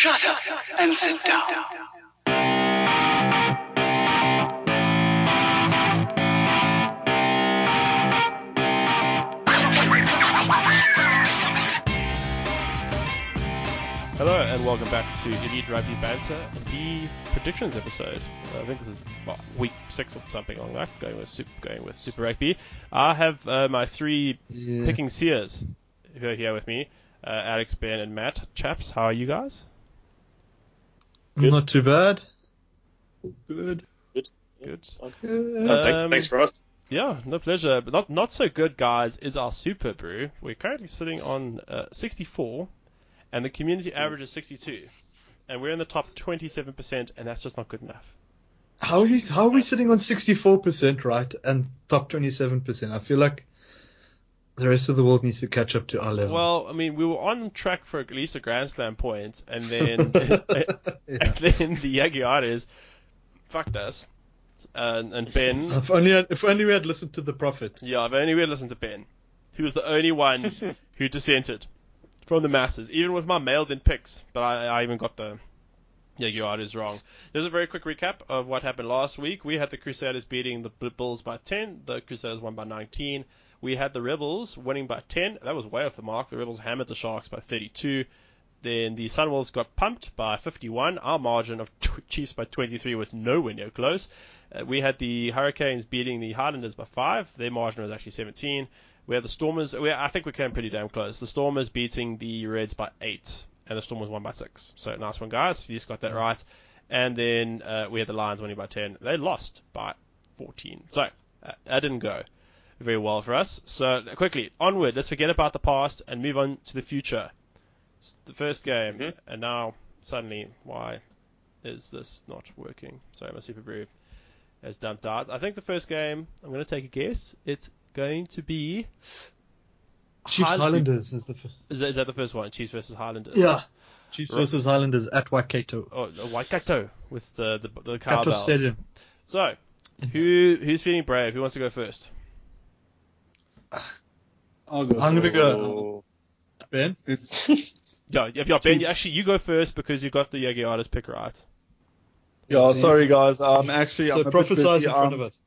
Shut up and sit down. Hello and welcome back to Elite Rugby Banter, the predictions episode. I think this is what, week six or something along that. Going with super, going with Super Rugby. I have uh, my three Yeah. picking seers who are here with me: uh, Alex, Ben, and Matt. Chaps, how are you guys? Not too bad. Good. Good. Good. Thanks, Um, thanks for us. Yeah, no pleasure. But not not so good, guys. Is our SuperBru? We're currently sitting on uh, 64, and the community average is 62, and we're in the top 27%, and that's just not good enough. how are you? How are we sitting on 64% right and top 27%? I feel like the rest of the world needs to catch up to our level. Well, I mean, we were on track for at least a Grand Slam point, and then and then the Jaguares fucked us. And, and Ben, if only had, if only we had listened to the prophet. yeah, if only we had listened to Ben, who was the only one who dissented from the masses, even with my mailed-in picks. But I, I even got the Jaguares wrong. There's a very quick recap of what happened last week. We had the Crusaders beating the Bulls by 10. The Crusaders won by 19. We had the Rebels winning by 10. That was way off the mark. The Rebels hammered the Sharks by 32. Then the Sunwolves got pumped by 51. Our margin of t- Chiefs by 23 was nowhere near close. Uh, we had the Hurricanes beating the Highlanders by 5. Their margin was actually 17. We had the Stormers. We, I think we came pretty damn close. The Stormers beating the Reds by 8. And the Stormers won by 6. So nice one, guys. You just got that right. And then uh, we had the Lions winning by 10. They lost by 14. So uh, that didn't go very well for us. So quickly, onward. Let's forget about the past and move on to the future. It's the first game, Mhm. and now suddenly, why is this not working? Sorry, my SuperBru has dumped out. I think the first game, I'm going to take a guess. It's going to be. Chiefs Highland- Highlanders is the f- Is that, is that the first one? Chiefs versus Highlanders. yeah. Chiefs Right. versus Highlanders at Waikato. Oh, Waikato with the the, the Capital cowbells. Stadium. So, who who's feeling brave? Who wants to go first? I'll go. I'm gonna go- Ben. It's Yeah, yeah, yeah Ben. Actually, you go first because you got the Jaguares pick right. yeah, sorry guys. Um, actually, So I'm a prophesize in front Um, of us.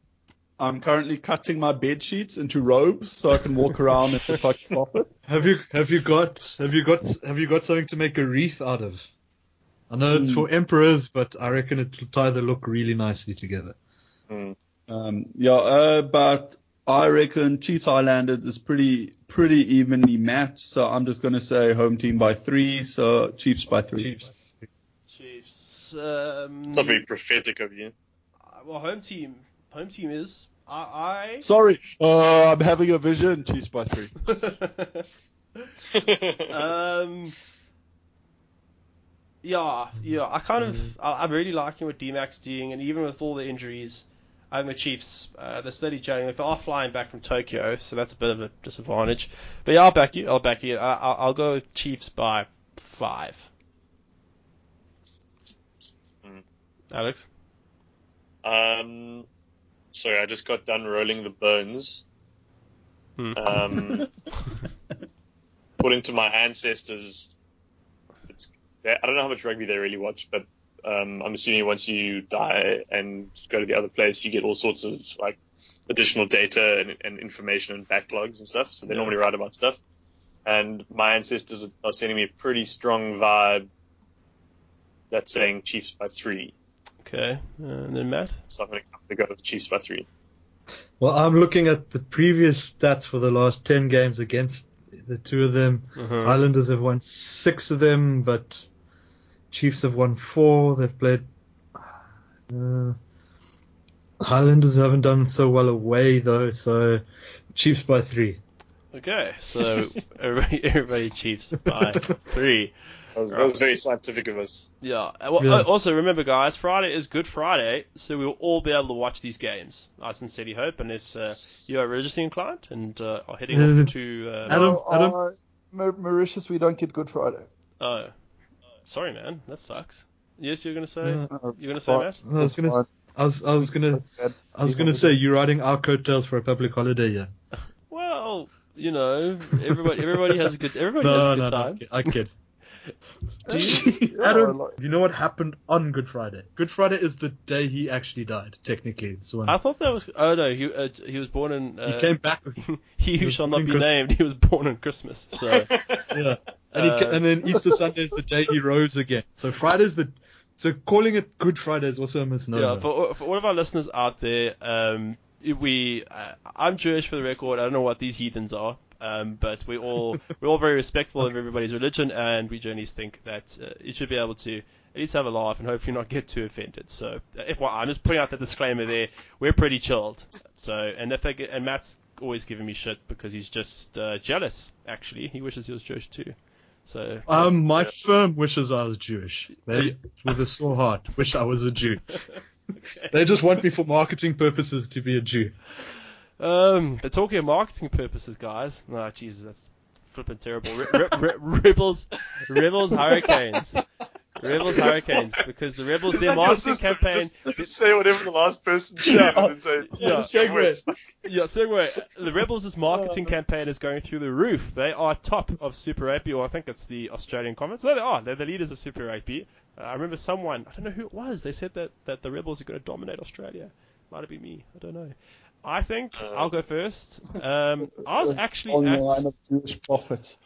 I'm currently cutting my bed sheets into robes so I can walk around and look like a prophet. Have you have you got have you got have you got something to make a wreath out of? I know it's Hmm. for emperors, but I reckon it'll tie the look really nicely together. Um, yeah, uh, but I reckon Chiefs Highlanders is pretty pretty evenly matched. So I'm just gonna say home team by three. So Chiefs by three. Chiefs. Chiefs. Um, It's not very prophetic of you. well, home team. Home team is I. Sorry, uh, I'm having a vision. Chiefs by three. Um. Yeah, yeah. I kind of, I, I'm really liking what D-Mac's doing, and even with all the injuries, I think the Chiefs, uh, they're steady gelling. They are flying back from Tokyo, so that's a bit of a disadvantage. But yeah, I'll back you. I'll back you. I, I'll, I'll go with Chiefs by five. Hmm. Alex. um, sorry, I just got done rolling the bones. Hmm. Um, according to my ancestors, it's, I don't know how much rugby they really watch, but um, I'm assuming once you die and go to the other place, you get all sorts of like additional data and, and information and backlogs and stuff. So they Yeah. normally write about stuff. And my ancestors are sending me a pretty strong vibe that's saying Chiefs by three. Okay, uh, and then Matt. So I'm going to go with Chiefs by three. Well, I'm looking at the previous stats for the last 10 games against the two of them. Uh-huh. Islanders have won six of them, but Chiefs have won four. They've played. Uh, Highlanders haven't done so well away, though, so Chiefs by three. Okay, so everybody, everybody Chiefs by three. That was, that was very scientific of us. Yeah. Well, Yeah. uh, Also, remember, guys, Friday is Good Friday, so we'll all be able to watch these games. I sincerely hope, unless uh, you are religiously inclined and uh, are heading Uh, off to. Uh, Adam, Adam? uh, Mauritius, we don't get Good Friday. oh, sorry, man, that sucks. Yes, you're gonna say. Uh, Uh, you're gonna say that. I was gonna, I was, I was gonna, I was gonna say you're riding our coattails for a public holiday, yeah. Well, you know, everybody, everybody has a good, everybody has a good no, time. I kid. Do you, Adam, you know what happened on Good Friday? Good Friday is the day he actually died. Technically, it's when I thought that was. Oh no, he uh, he was born in. Uh, he came back. he who shall not be Christmas. named. He was born on Christmas. So Yeah, and, he, Uh, and then Easter Sunday is the day he rose again. So Friday's the. So calling it Good Friday is also a misnomer. yeah, for for all of our listeners out there, um, we uh, I'm Jewish for the record. I don't know what these heathens are. Um, but we all we're all very respectful of everybody's religion, and we journeys think that uh, you should be able to at least have a laugh and hopefully not get too offended. So, uh, if well, I'm just putting out the disclaimer there. We're pretty chilled. So, and if they get, and Matt's always giving me shit because he's just uh, jealous. Actually, he wishes he was Jewish too. So, Um, my firm wishes I was Jewish. They, with a sore heart, wish I was a Jew. They just want me for marketing purposes to be a Jew. Um, but talking of marketing purposes, guys. Oh, Jesus, that's flipping terrible. Re- re- re- rebels, Rebels, Hurricanes. Rebels, Hurricanes. Because the Rebels, their marketing campaign. Just, just say whatever the last person said and then say, Yeah. Segue. Yeah, segue. The Rebels' marketing campaign is going through the roof. They are top of Super Rugby, or I think it's the Australian Conference. No, they are. They're the leaders of Super Rugby. Uh, I remember someone, I don't know who it was, they said that, that the Rebels are going to dominate Australia. Might have been me. I don't know. I think Uh, I'll go first. Um, I was actually on the at, line of Jewish prophets.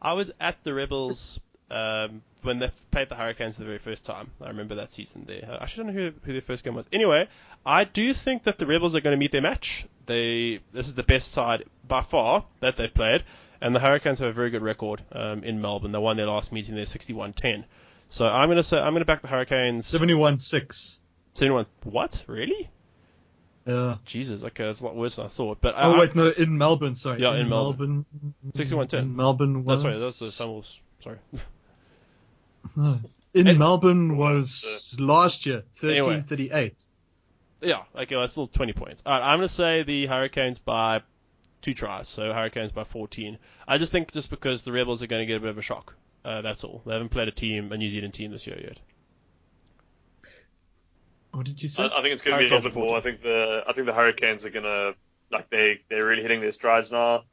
I was at the Rebels um, when they played the Hurricanes the very first time. I remember that season there. I actually don't know who, who their first game was. Anyway, I do think that the Rebels are going to meet their match. They this is the best side by far that they've played, and the Hurricanes have a very good record um, in Melbourne. They won their last meeting there 61-10. So I'm going to say I'm going to back the Hurricanes. 71-6. 71. What? Really? Yeah. Jesus. Okay, that's a lot worse than I thought. But I, Oh wait, no, in Melbourne. Sorry. Yeah, in Melbourne. Melbourne. 61-10. In Melbourne That's was. sorry. That's the Sunwolves. Sorry. No. In It- Melbourne was last year, Anyway. 1338. Yeah, okay, well, that's still 20 points. All right, I'm going to say the Hurricanes by two tries, so Hurricanes by 14. I just think just because the Rebels are going to get a bit of a shock. Uh, that's all. They haven't played a team, a New Zealand team this year yet. What did you say? I, I think it's going to be a little bit more. I think the I think the Hurricanes are going to like they they're really hitting their strides now.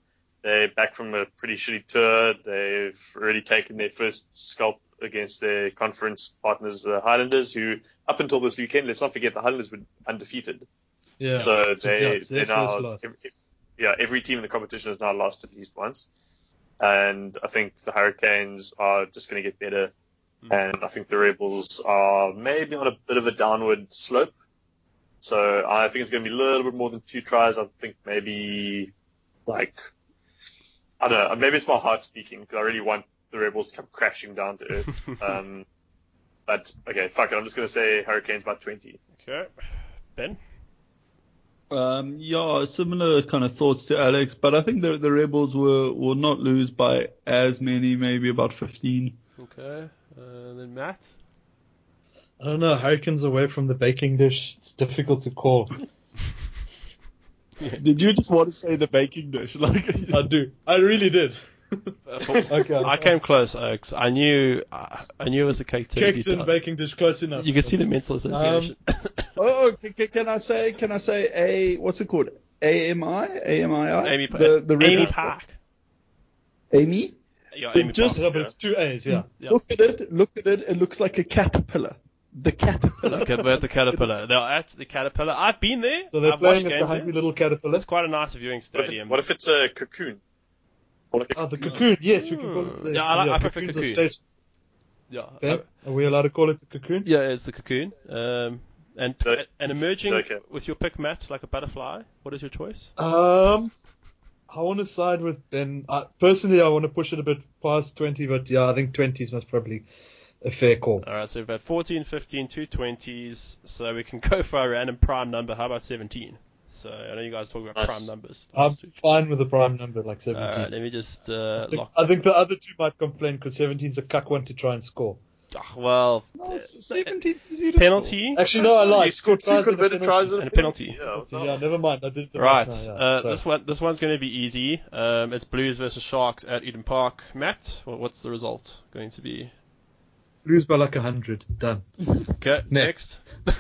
They're back from a pretty shitty tour. They've already taken their first scalp against their conference partners, the Highlanders, who up until this weekend, let's not forget the Highlanders were undefeated. yeah. So they it's their they now every, yeah every team in the competition has now lost at least once, and I think the Hurricanes are just going to get better, hmm. and I think the Rebels are maybe on a bit of a downward slope. So I think it's going to be a little bit more than two tries. I think maybe like I don't know. Maybe it's my heart speaking because I really want the Rebels to come crashing down to earth. um, but okay, fuck it. I'm just going to say Hurricanes by 20. Okay. Ben? Um, yeah, similar kind of thoughts to Alex, but I think the the Rebels will will not lose by as many, maybe about 15. Okay. Uh, then Matt? I don't know. Hurricanes away from the baking dish. It's difficult to call. Did you just want to say the baking dish? Like, I do. I really did. Uh, for- Okay. I came close, Oaks. I knew, I, I knew it was the cake turkey. Caked in baking dish, close enough. You can see the mental association. oh, can, can- can I say? Can I say a what's it called? AMI, AMI, Amy, the the Amy Rebels- Park. Amy. Yeah, Amy just- Park. but it's two A's. Yeah. Yeah. Look at it. Look at it. It looks like a caterpillar. The caterpillar. Look at we're at the Caterpillar. They're at the Caterpillar. I've been there. So they're I've playing at the games Hungry. Little Caterpillar. It's quite a nice viewing What if, stadium. it, what if it's a cocoon? Or like Oh, the cocoon. Yes, we can call it the Yeah, I like- I prefer cocoons of cocoon. station. yeah, Ben, uh, are we allowed to call it the cocoon? yeah, it's the cocoon. Um, and Jo- and emerging Joker. with your pick, Matt, like a butterfly. What is your choice? Um, I want to side with Ben. Uh, personally, I want to push it a bit past 20, but yeah, I think 20 is most probably a fair call. All right, so we've had 14, 15, two 20s, so we can go for a random prime number. How about 17? So I know you guys talk about Nice. prime numbers. I'm fine with a prime number like 17. All right, let me just uh, I, think, lock. I think the other two might complain because 17 is a cuck one to try and score. Ah, well, No, uh, 17 easy to penalty. Actually, no, I You scored two Tries and a converted tries and And a penalty. Yeah, what the Yeah, never mind. I did the Right, math now, yeah. uh, this one this one's going to be easy. Um, it's Blues versus Sharks at Eden Park. Matt, what's the result going to be? Lose by like 100. Done. Okay, next. Next.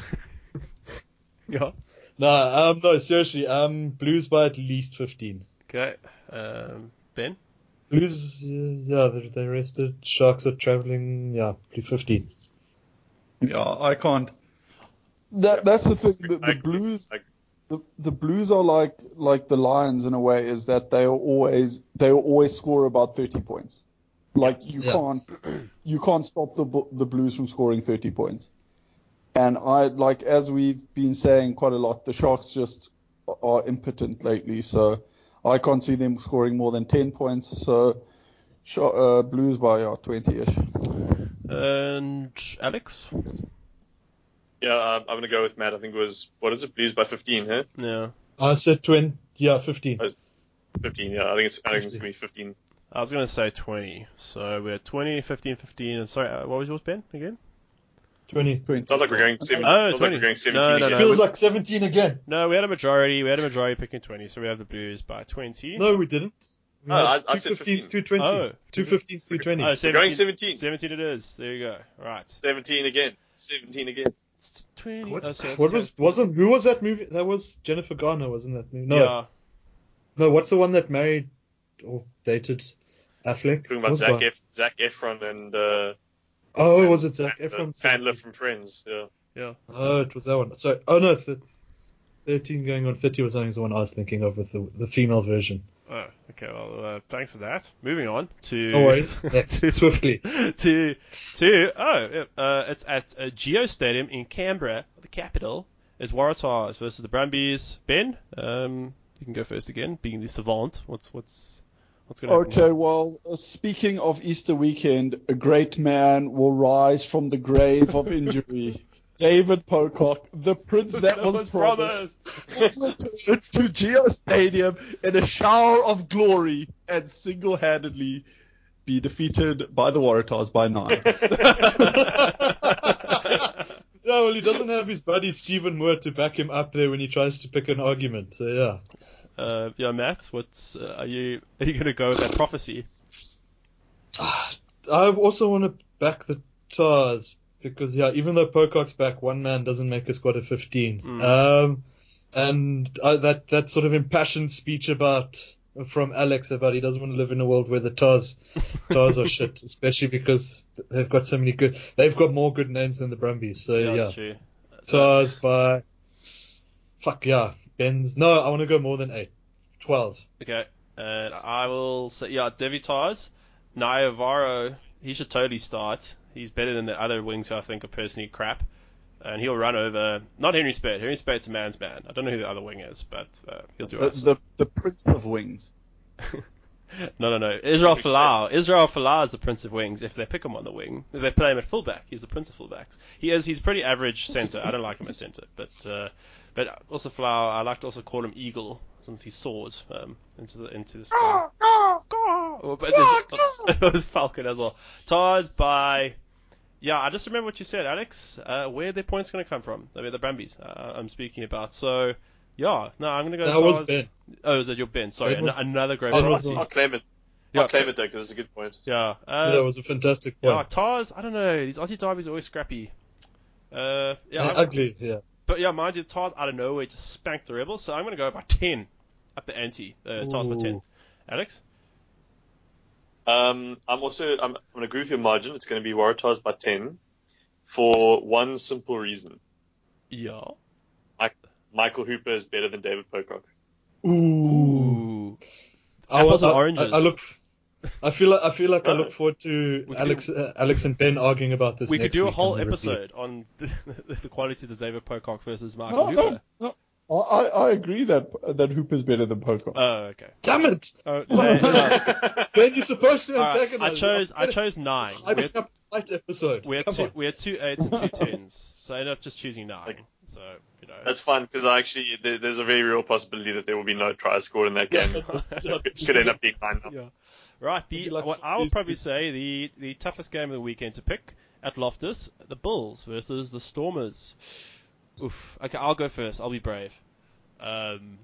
yeah. No, um, no, seriously. Um, Blues by at least 15. Okay. Um, ben. Blues, uh, yeah, they, they rested. Sharks are traveling, yeah, play 15. Yeah, I can't. That that's the thing. The, the. Blues, the, the Blues are like like the Lions in a way, is that they are always they will always score about 30 points. Like you Yeah. can't you can't stop the the Blues from scoring 30 points. And I like as we've been saying quite a lot, the Sharks just are impotent lately. So I can't see them scoring more than 10 points. So uh, Blues by uh, 20ish. And Alex? Yeah, uh, I'm gonna go with Matt. I think it was what is it? Blues by 15, huh? Yeah. I said 20, yeah, 15. 15. Yeah, I think it's I think it's gonna be 15. I was going to say 20. So we're 20, 15, 15, and sorry, uh, what was yours, Ben, again? 20. 20. Sounds like we're going 17. Oh, sounds 20. like we're going 17 No, no, again. no. Feels like 17 again. No, we had a majority. We had a majority picking 20, so we have the Blues by 20. No, we didn't. We Oh, had I- I two said 15s, 15. two 20. Oh, two 15s, two 20. Oh, We're 17, going 17. 17 it is. There you go. Right. 17 again. 17 again. It's 20. What, oh, so it's what was wasn't who was that movie? That was Jennifer Garner, wasn't that movie? No, Yeah. no. What's the one that married or dated Affleck? Talking about Was Zac, Ef- Zac Efron and uh, Oh, was it Zac and, uh, Efron? Chandler from Friends. Yeah. Yeah. Oh, it was that one. Sorry. Oh no, th- thirteen going on thirty was something the one I was thinking of with the the female version. Oh, okay. Well, uh, thanks for that. Moving on to. No worries. Next, swiftly. to to oh uh, it's at uh, GIO Stadium in Canberra, the capital. It's Waratahs versus the Brumbies. Ben, um, you can go first again, being the savant. What's what's what's going to happen? Okay, well, uh, speaking of Easter weekend, a great man will rise from the grave of injury. David Pocock, the prince that, was, promised, will return to GIO Stadium in a shower of glory and single-handedly be defeated by the Waratahs by nine. Yeah, well, he doesn't have his buddy Stephen Moore to back him up there when he tries to pick an argument. So yeah. Uh, yeah, Matt, what's uh, are you are you going to go with that prophecy? I also want to back the Tahs because yeah, even though Pocock's back, one man doesn't make a squad of 15. Mm. Um, and uh, that that sort of impassioned speech about from Alex about he doesn't want to live in a world where the Tahs Tahs are shit, especially because they've got so many good. They've got more good names than the Brumbies. So yeah, true. Tahs by fuck yeah, Ben's. No, I want to go more than eight. Twelve. Okay, and I will say yeah, Devi Tars, Naiyaravoro, he should totally start. He's better than the other wings who I think are personally crap. And he'll run over, not Henry Speight. Henry Speight's a man's man. I don't know who the other wing is, but uh, he'll do the, us. the, the prince of wings. No, no, no. Israel Henry Folau. Israel Folau is the Prince of Wings. If they pick him on the wing, if they play him at fullback, he's the Prince of fullbacks. He is. He's pretty average centre. I don't like him at centre, but uh, but also Flower, I like to also call him Eagle since he soars um, into the into the sky. Oh, but there's- it was Falcon as well. Tahs by. Yeah, I just remember what you said, Alex. Uh, where are their points going to come from? I mean, the Brumbies uh, I'm speaking about. So, yeah, no, I'm going to go. That was Ben. Oh, is that your Ben? Sorry, Ben was- an- another great Ben I'll, was prophecy. on. I'll claim it. Yeah. I'll claim it though because it's a good point. Yeah. Yeah, Uh, that was a fantastic yeah, point. Tahs, I don't know. These Aussie derbies are always scrappy. Uh, yeah, I'm- ugly. Yeah. But yeah, mind you, the Tahs out of nowhere just spanked the Rebels, so I'm going to go by 10 up the ante. Uh, Tahs by 10. Alex? Um, I'm also I'm, I'm going to agree with your margin. It's going to be Waratahs by 10 for one simple reason. Yeah. Michael Hooper is better than David Pocock. Ooh. Ooh. I, Apples I, and oranges. I, I look. I feel like I feel like I look forward to We could Alex, uh, Alex and Ben arguing about this. We could do a whole on the review. episode on the, the quality of David Pocock versus Michael No, Hooper. no, no. I, I agree that that Hooper's better than Pocock. Oh, okay. Damn it, they- yeah. Ben! You're supposed to All right, antagonize. I chose I'm chose nine. I We had, up a episode. we had Come two on. we had two eights and two tens, so I ended up just choosing nine. Okay. So you know. That's fine because actually there, there's a very real possibility that there will be no tries scored in that game. it could end up being nine. Yeah. Right. The like what I would probably say the the toughest game of the weekend to pick at Loftus, the Bulls versus the Stormers. Oof. Okay, I'll go first. I'll be brave. Um,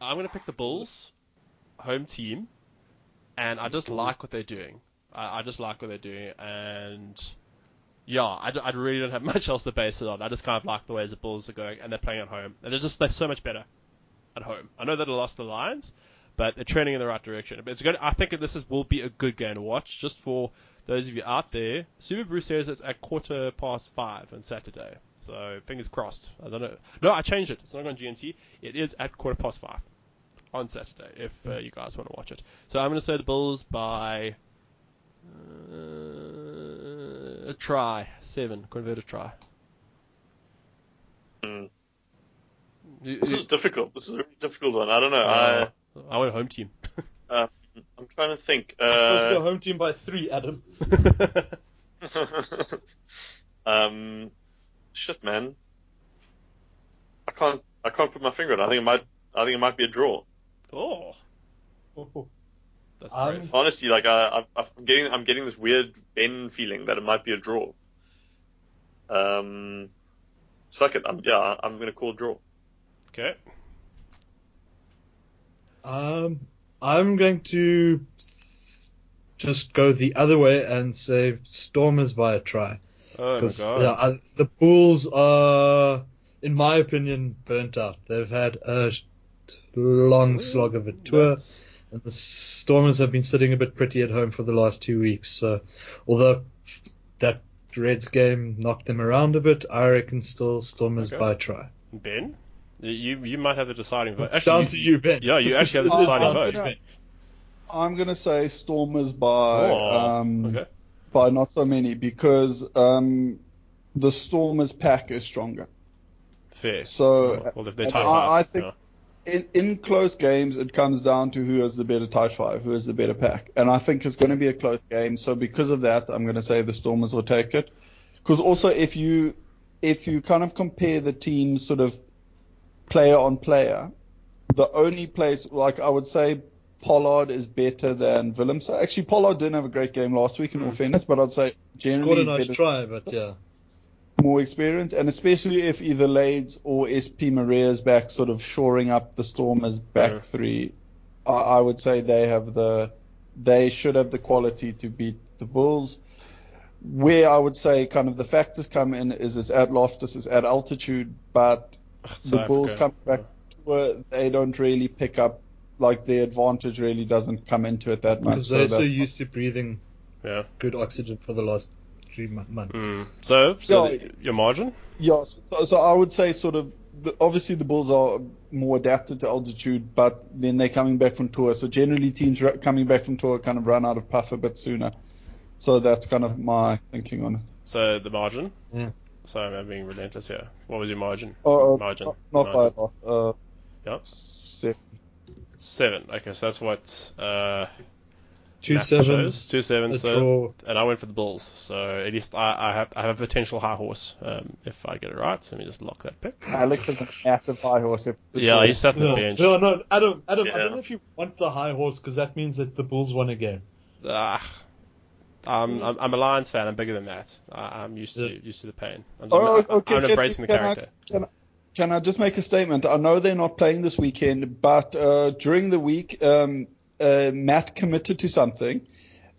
I'm gonna pick the Bulls, home team, and I just like what they're doing. I, I just like what they're doing, and yeah, I, d- I really don't have much else to base it on. I just kind of like the way the Bulls are going, and they're playing at home, and they're just they're so much better at home. I know that they lost the Lions, but they're trending in the right direction. But it's good. I think this is will be a good game to watch, just for those of you out there. Super Bruce says it's at quarter past five on Saturday, so fingers crossed. I don't know. No, I changed it. It's not on GMT. It is at quarter past five on Saturday if uh, you guys want to watch it. So I'm going to say the Bulls by uh, a try seven, convert a try. Mm. You- This you- is difficult. This is a really difficult one. I don't know. uh, I went home team. I, uh, I'm trying to think. Let's go Uh, home team by three, Adam. um, shit, man. I can't. I can't put my finger on. it. I think it might. I think it might be a draw. oh, that's Um, brave. Honestly, like I, I, I'm getting. I'm getting this weird Ben feeling that it might be a draw. Um, fuck it. I'm, yeah, I'm gonna call a draw. Okay. Um, I'm going to just go the other way and say Stormers by a try. Oh Because yeah, I- the Bulls are, in my opinion, burnt out. They've had a long slog of a tour, That's- and the Stormers have been sitting a bit pretty at home for the last two weeks. So, although that Reds game knocked them around a bit, I reckon still Stormers Okay. by a try. Ben, you you might have the deciding vote. It's Actually, down to you, Ben. Yeah, you actually have the deciding vote. to Ben. I'm gonna say Stormers by Oh, um, okay. by not so many because um, the Stormers pack is stronger. Fair. So well, if they're tight I- I think- yeah. in, in close games, it comes down to who has the better tight five, who has the better pack, and I think it's going to be a close game. So because of that, I'm going to say the Stormers will take it. Because also, if you if you kind of compare the teams, sort of player on player, the only place like I would say Pollard is better than Willem. So actually, Pollard didn't have a great game last week in all fairness, but I'd say generally Scored a nice better try, but yeah. more experience, and especially if either Leyds or SP Marais's back, sort of shoring up the Stormers' back Yeah. three, I, I would say they have the, they should have the quality to beat the Bulls. Where I would say kind of the factors come in is it's at Loftus, it's at altitude, but the South Bulls Africa. come back to it, they don't really pick up, like the advantage really doesn't come into it that much. Because they're so that- used to breathing Yeah. good oxygen for the last three months. Mm. So, so Yeah. the- your margin? Yes, so, so I would say sort of obviously the Bulls are more adapted to altitude, but then they're coming back from tour. So generally teams coming back from tour kind of run out of puff a bit sooner. So that's kind of my thinking on it. So the margin? Yeah. Sorry, I'm being relentless here. What was your margin? Oh, uh, margin. not, not by a lot. Uh, Yep. seven. Seven. Okay, so that's what uh, Two Matt sevens, chose. Two. So, draw. and I went for the Bulls. So at least I, I have I have a potential high horse um, if I get it right. So let me just lock that pick. Alex is a massive high horse. If it's Yeah, a- he sat on the No, bench. no, no, Adam, Adam, I don't know if you want the high horse because that means that the Bulls won a game. Ah, I'm, I'm I'm a Lions fan. I'm bigger than that. I, I'm used to Yeah. used to the pain. I'm, Oh, I'm, okay, I'm can- embracing the can I- character. Can I, can I just make a statement? I know they're not playing this weekend, but uh, during the week, um, uh, Matt committed to something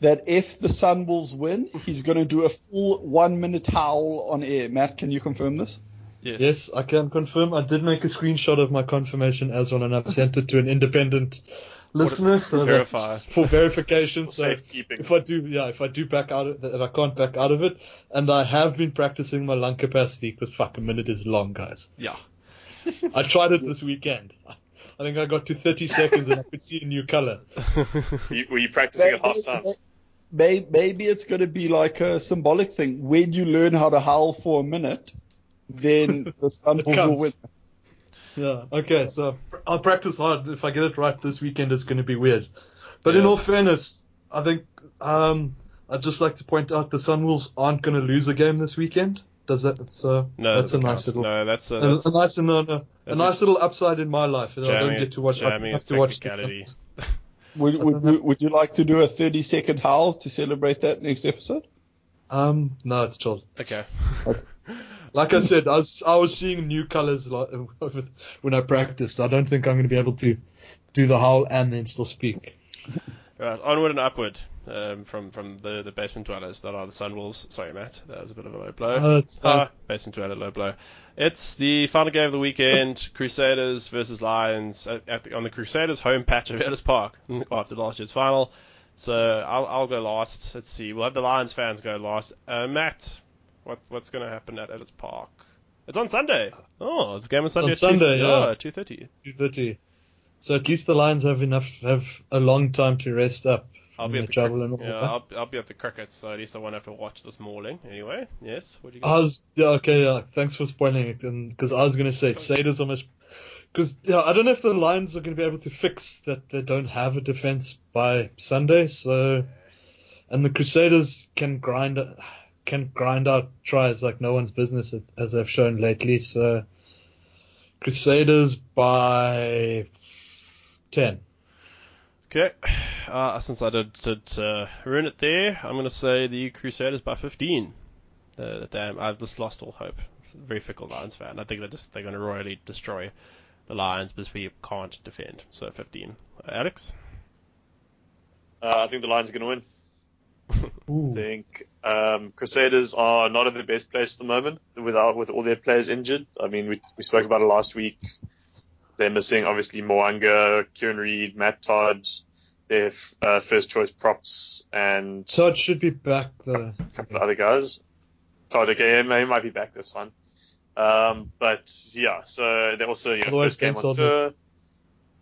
that if the Sunwolves win, he's going to do a full one minute howl on air. Matt, can you confirm this? Yes. Yes, I can confirm. I did make a screenshot of my confirmation as well, and I've sent it to an independent listener so verify. for verification. So Safekeeping. if I do, yeah, if I do back out of if I can't back out of it, and I have been practicing my lung capacity because fuck a minute is long, guys. Yeah. I tried it this weekend. I think I got to 30 seconds and I could see a new color. Were you, were you practicing at half time? Maybe, maybe it's going to be like a symbolic thing. When you learn how to howl for a minute, then the sun will counts. win. Yeah. Okay. So I'll practice hard. If I get it right this weekend, it's going to be weird. But in all fairness, I think um, I'd just like to point out the Sunwolves aren't going to lose a game this weekend. Does that? So No, that's a doesn't nice little, No, that's a, a, that's a nice, no, no, a that's nice little upside in my life. that I don't get to watch. I have to watch the technicality. Would, would, would, would you like to do a 30 second howl to celebrate that next episode? Um, no, it's chilled. Okay. Like I said, I was I was seeing new colors when I practiced. I don't think I'm going to be able to do the howl and then still speak. Right, onward and upward. um, from from the, the basement dwellers that are the Sunwolves. Sorry, Matt, that was a bit of a low blow. Oh, it's fine. Ah, basement dweller, low blow. It's the final game of the weekend: Crusaders versus Lions at, at the, on the Crusaders' home patch of Ellis Park after last year's final. So I'll, I'll go last. Let's see. We'll have the Lions fans go last. Uh, Matt, what what's going to happen at Ellis Park? It's on Sunday. Oh, it's game on Sunday. on Sunday, 2, yeah. Oh, two thirty. Two thirty. So at least the Lions have enough, have a long time to rest up I'll from be the at the travel crick- and all yeah, that. I'll, I'll be at the cricket, so at least I won't have to watch this morning. Anyway, yes. What do you I was yeah okay yeah thanks for spoiling it because I was gonna say Crusaders almost because yeah I don't know if the Lions are gonna be able to fix that they don't have a defense by Sunday so and the Crusaders can grind can grind out tries like no one's business as they've shown lately so Crusaders by ten Okay, uh, since I did, did uh, ruin it there, I'm going to say the Crusaders by 15. Uh, damn, I've just lost all hope. I'm a very fickle Lions fan. I think they're just they're going to royally destroy the Lions because we can't defend. So 15. Uh, Alex. Uh, I think the Lions are going to win. I think um, Crusaders are not in the best place at the moment without with all their players injured. I mean, we we spoke about it last week. They're missing obviously Mo'unga, Kieran Read, Matt Todd, their f- uh, first choice props, and Todd should be back though a couple of other guys. Todd, okay, he might be back. That's fine. Um, but yeah, so they also you know, Otherwise, first game on tour.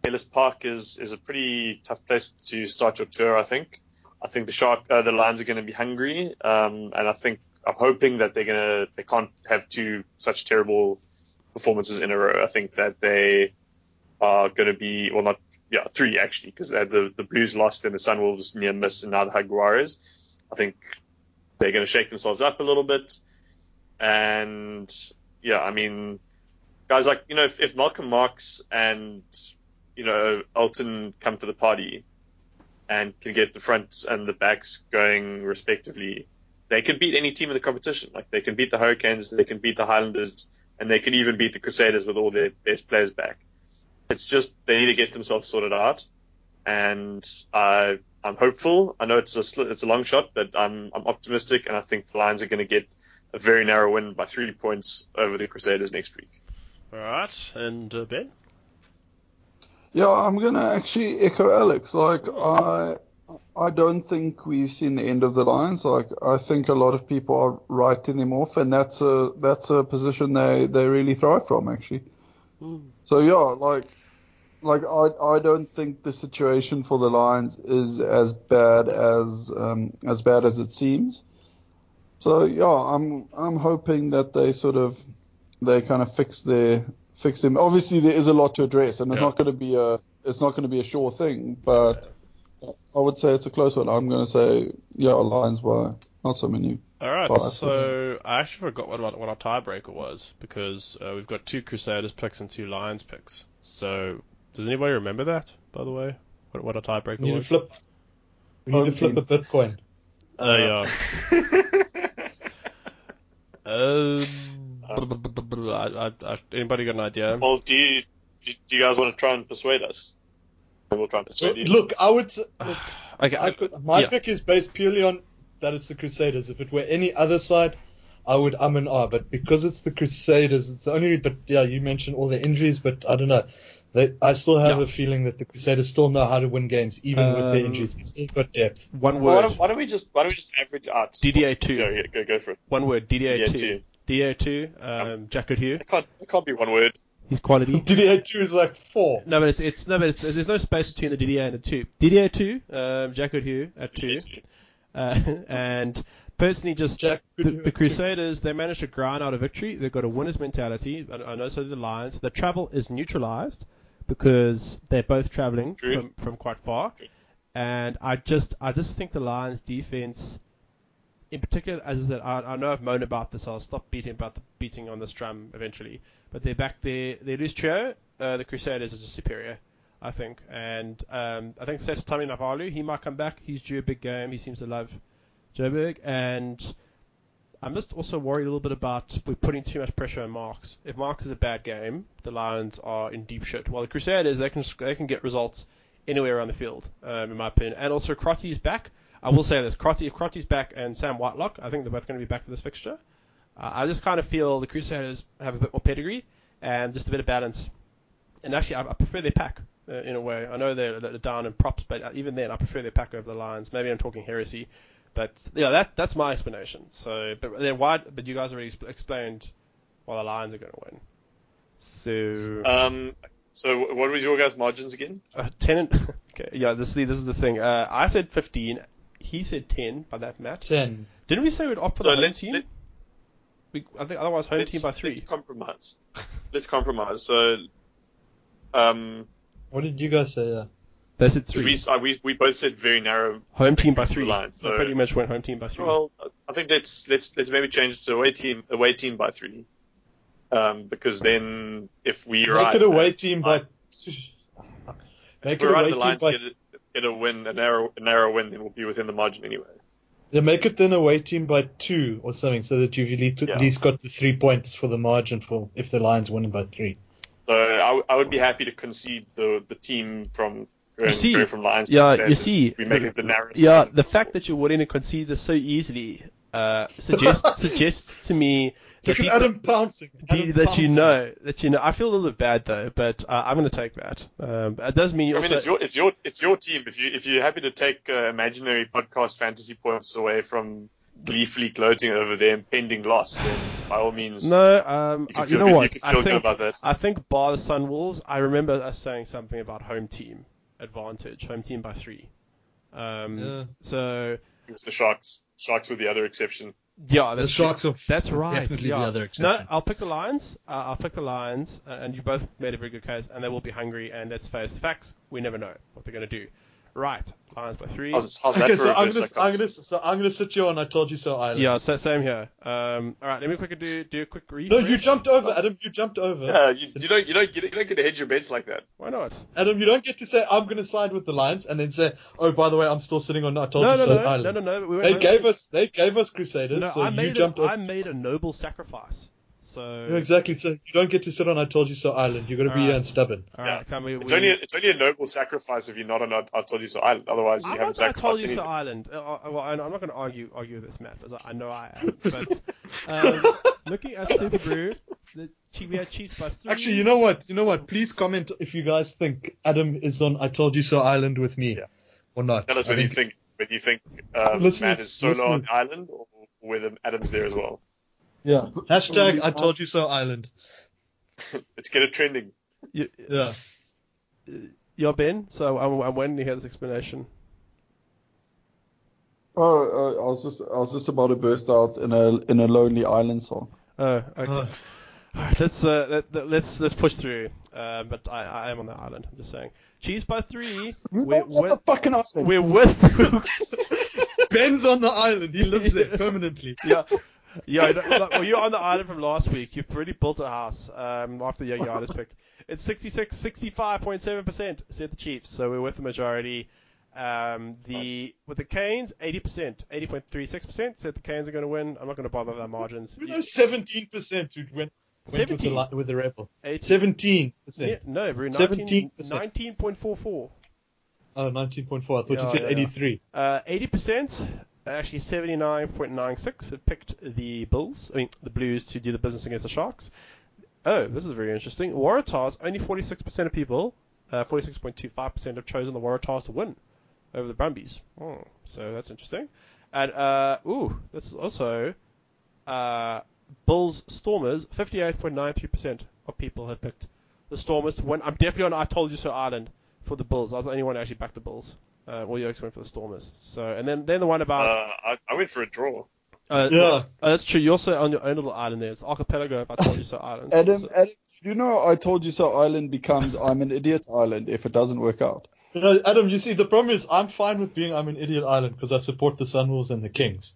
Ellis Park is is a pretty tough place to start your tour. I think. I think the shark, uh, the Lions are going to be hungry, um, and I think I'm hoping that they're gonna they can't have two such terrible performances in a row. I think that they are going to be well, not yeah, three actually, because the the Blues lost and the Sunwolves near miss, and now the. I think they're going to shake themselves up a little bit, and yeah, I mean, guys like you know if, if Malcolm Marx and you know Elton come to the party and can get the fronts and the backs going respectively, they can beat any team in the competition. Like they can beat the Hurricanes, they can beat the Highlanders, and they can even beat the Crusaders with all their best players back. It's just they need to get themselves sorted out, and I I'm hopeful. I know it's a it's a long shot, but I'm I'm optimistic, and I think the Lions are going to get a very narrow win by three points over the Crusaders next week. All right, and uh, Ben. Yeah, I'm gonna actually echo Alex. Like I, I don't think we've seen the end of the Lions. Like I think a lot of people are writing them off, and that's a that's a position they they really thrive from actually. So yeah, like like I I don't think the situation for the Lions is as bad as um, as bad as it seems. So yeah, I'm I'm hoping that they sort of they kind of fix their fix him. Obviously, there is a lot to address, and it's Yeah. not going to be a it's not going to be a sure thing. But I would say it's a close one. I'm going to say yeah, Lions by not so many. All right, Five, so I actually forgot what, what, what our tiebreaker was because uh, we've got two Crusaders picks and two Lions picks. So does anybody remember that, by the way? What, what our tiebreaker We need to flip. We need Home to flip team. a Bitcoin. Uh, yeah. Um, I, I, I, anybody got an idea? Well, do you do do you guys want to try and persuade us? We'll try and persuade you. Look, I would. Look, Okay, I could, my yeah. pick is based purely on that it's the Crusaders. If it were any other side, I would um and ah. But because it's the Crusaders, it's the only. But yeah, you mentioned all the injuries, but I don't know. They, I still have Yeah. a feeling that the Crusaders still know how to win games, even with their Um, injuries. They've still got depth. One Well, why, word. don't, why don't we just why don't we just average out? DDA two. Yeah, yeah, go go for it. One word. DDA DDA two. two. DDA two. Um, Jacket Hugh. It can't it can't be one word. He's quality. DDA two is like four. No, but it's, it's no, but it's, there's no space between the DDA and the two. DDA two, um, Jack Hugh at two, uh, and personally, just Jack the, the at two. Crusaders they managed to grind out a victory. They've got a winner's mentality. I, I know so do the Lions. The travel is neutralized because they're both traveling True. from, from quite far, True. and I just I just think the Lions defense. In particular, as I said, I, I know I've moaned about this. I'll stop beating about the beating on this drum eventually. But they're back there. They lose trio. Uh, the Crusaders are just superior, I think. And um, I think Seta Tamanivalu, he might come back. He's due a big game. He seems to love Joburg. And I'm just also worried a little bit about we're putting too much pressure on Marx. If Marx is a bad game, the Lions are in deep shit. While the Crusaders, they can they can get results anywhere around the field, um, in my opinion. And also Crotty is back. I will say this: Crotty, if Crotty's back and Sam Whitelock, I think they're both going to be back for this fixture. Uh, I just kind of feel the Crusaders have a bit more pedigree and just a bit of balance. And actually, I, I prefer their pack uh, in a way. I know they're, they're down in props, but uh, even then, I prefer their pack over the Lions. Maybe I'm talking heresy, but yeah, that that's my explanation. So, but then why? But you guys already expl- explained why the Lions are going to win. So Um, so what were your guys' margins again? uh, ten. And, okay, yeah. This is this is the thing. Uh, I said 15. He said 10 by that match. Ten. Didn't we say we'd opt for So the home let's- team? let- we, I think otherwise home team by three. Let's compromise. let's compromise. So, um, What did you guys say? Yeah. They said three. we, uh, we we both said very narrow. home team by three. line, So so- pretty much went home team by three. Well, I think let's let's let's maybe change it to away team away team by three. Um, because then if we Make ride it away the- team by. if Make it away team by. Get a, win, a narrow a narrow win, then we'll be within the margin anyway. Yeah, make it then a away team by two or something, so that you've at least, Yeah. at least got the three points for the margin for if the Lions win by three. So I, w- I would be happy to concede the the team from going, see, going from Lions. yeah, you see, we make the- it the narrowest. yeah, the possible. fact that you're willing to concede this so easily uh, suggests suggests to me that, Look at Adam pouncing. Adam that you know that you know. I feel a little bit bad though, but uh, I'm going to take that. Um, it does mean you I also. mean, it's your it's your it's your team. If you if you're happy to take uh, imaginary podcast fantasy points away from gleefully gloating over their impending loss, then by all means, no, um, you uh, you know good, what? you can I feel good think about that. I think bar the Sun Wolves, I remember us saying something about home team advantage, home team by three. Um, Yeah. So It was the Sharks. Sharks were the other exception. Yeah, The that's Sharks That's right. definitely yeah. the other No. I'll pick the Lions. Uh, I'll pick the Lions, uh, and you both made a very good case, and they will be hungry. And let's face the facts: we never know what they're going to do. Right, Lions by three. How's, how's that Okay, for so I'm gonna, I'm gonna, so I'm gonna sit you on. I told you so. Island. Yeah, so same here. Um, all right, let me quickly do do a quick read. No, you jumped over, Adam. You jumped over. Yeah, you, you don't you don't get you don't get to hedge your bets like that. Why not? Adam, you don't get to say I'm gonna side with the Lions and then say, oh, by the way, I'm still sitting on. I told No, you no, so. no, no, Island. no, no. We They gave us, they gave us Crusaders, No, so I you jumped a, over. I made a noble sacrifice. So Yeah, exactly. So you don't get to sit on I told you so island. You got to be Alright. uh, stubborn. all Yeah. right, can we? It's we, only a, it's only a noble sacrifice if you're not on I told you so island. Otherwise, you I'm haven't not, I told you anything. so Island. Uh, uh, well, I'm I'm not going to argue argue this, Matt, as I, I know I am. But um, looking at SuperBru, the Chi- we had Chiefs by three. Actually, you know what? You know what? Please comment if you guys think Adam is on I told you so island with me Yeah. or not. Tell us I whether you think whether you think um, Listeners- Matt is solo on the island or whether Adam's there as well. Yeah. Hashtag I told you so island. Let's get it trending. You, Yeah. you're Ben, so I'm, I'm waiting to hear this explanation. Oh, uh, I was just I was just about to burst out in a in a lonely island song. Oh, okay. Oh. All right, let's uh, let, let- let's let's push through. Uh, but I, I am on the island. I'm just saying. Cheese by three. We're What the fucking island? we're with Ben's on the island. He lives there permanently. yeah. Yeah, well, you're on the island from last week. You've already built a house um, after the Yogi pick. It's 66, 65.7% said the Chiefs, so we're with the majority. Um, the Nice. with the Canes, 80%, 80.36% said the Canes are going to win. I'm not going to bother with our margins. We know 17% who went, went with, the, with the rebel. 18 17%. Yeah, no, 19, 17%. 19.44. Oh, 19.4. I thought Yeah, you said yeah, 83. Uh, 80%, actually 79.96 had picked the Bulls, I mean the Blues to do the business against the Sharks. Oh, this is very interesting. Waratahs, only 46% of people, uh, 46.25% have chosen the Waratahs to win over the Brumbies. Oh, so that's interesting. And, uh, ooh, this is also, uh, Bulls Stormers, 58.93% of people have picked the Stormers to win. I'm definitely on I Told You So Ireland for the Bulls. I was the only one who actually backed the Bulls. Uh, well, Yokes went for the Stormers. So, and then then the one Uh, about I, I went for a draw. uh, Yeah. uh, that's true. You're also on your own little island there. It's archipelago. If I told you so, islands. Adam, So- Adam, you know I told you so island becomes I'm an idiot island if it doesn't work out. You know, Adam, you see, the problem is I'm fine with being I'm an idiot island because I support the Sunwolves and the Kings.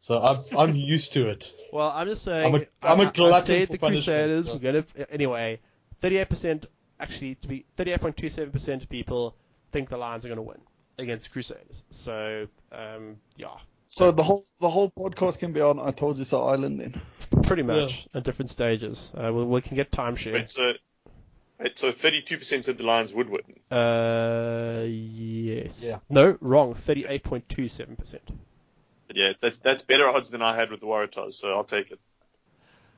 So I'm I'm used to it. well, I'm just saying. I'm a- I'm a I- I glutton said for the Crusaders so- were going to anyway. 38% actually to be 38.27% of people think the Lions are going to win against Crusaders. So um, yeah, So the whole the whole podcast can be on I told you so island then. pretty much at different stages. Uh, we, we can get timeshare. Wait, so Right, so 32% said the Lions would win. Uh, yes. Yeah. No, wrong. Thirty-eight point two seven percent. But yeah, that's that's better odds than I had with the Waratahs, so I'll take it.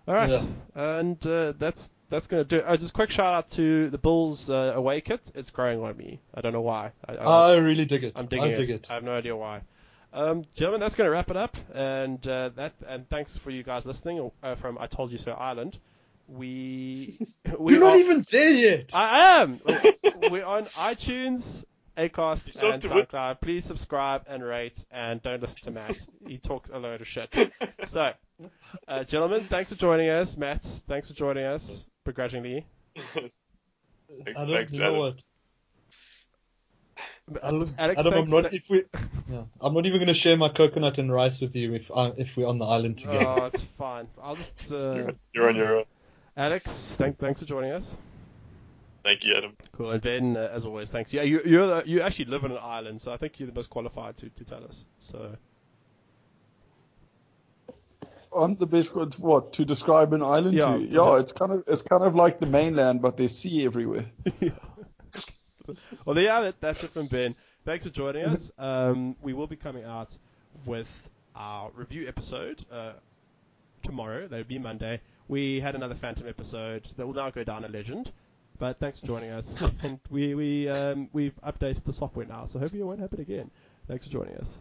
All right, Yeah. and uh, that's that's gonna do. it. Uh, just quick shout out to the Bulls uh, away kit. It's growing on me. I don't know why. I, I, I really dig it. I'm digging I dig it. I have no idea why. Um, gentlemen, that's going to wrap it up, and uh, that and thanks for you guys listening uh, from I Told You So Island. We we You're not even there yet. I am. We're on iTunes, You Acast, and. SoundCloud. Please subscribe and rate, and don't listen to Matt. he talks a load of shit. So, uh, gentlemen, thanks for joining us. Matt, thanks for joining us begrudgingly. I don't Thanks, you know Adam. what. Adam, Alex, Adam I'm thanks- not if we. Yeah, I'm not even going to share my coconut and rice with you if I, if we're on the island together. Oh, it's fine. I'll just. Uh, You're on your own. Alex, thank, thanks for joining us. Thank you, Adam. Cool. And Ben, uh, as always, thanks. Yeah, you you're the, you actually live on an island, so I think you're the most qualified to, to tell us. So I'm the best to what to describe an island Yeah. to. Yeah, it's kind of it's kind of like the mainland, but there's sea everywhere. well, there you have it. That's it from Ben. Thanks for joining us. Um, we will be coming out with our review episode uh, tomorrow. That would be Monday. We had another Phantom episode that will now go down a legend. But thanks for joining us, and we we um, we've updated the software now, so hopefully it won't happen again. Thanks for joining us.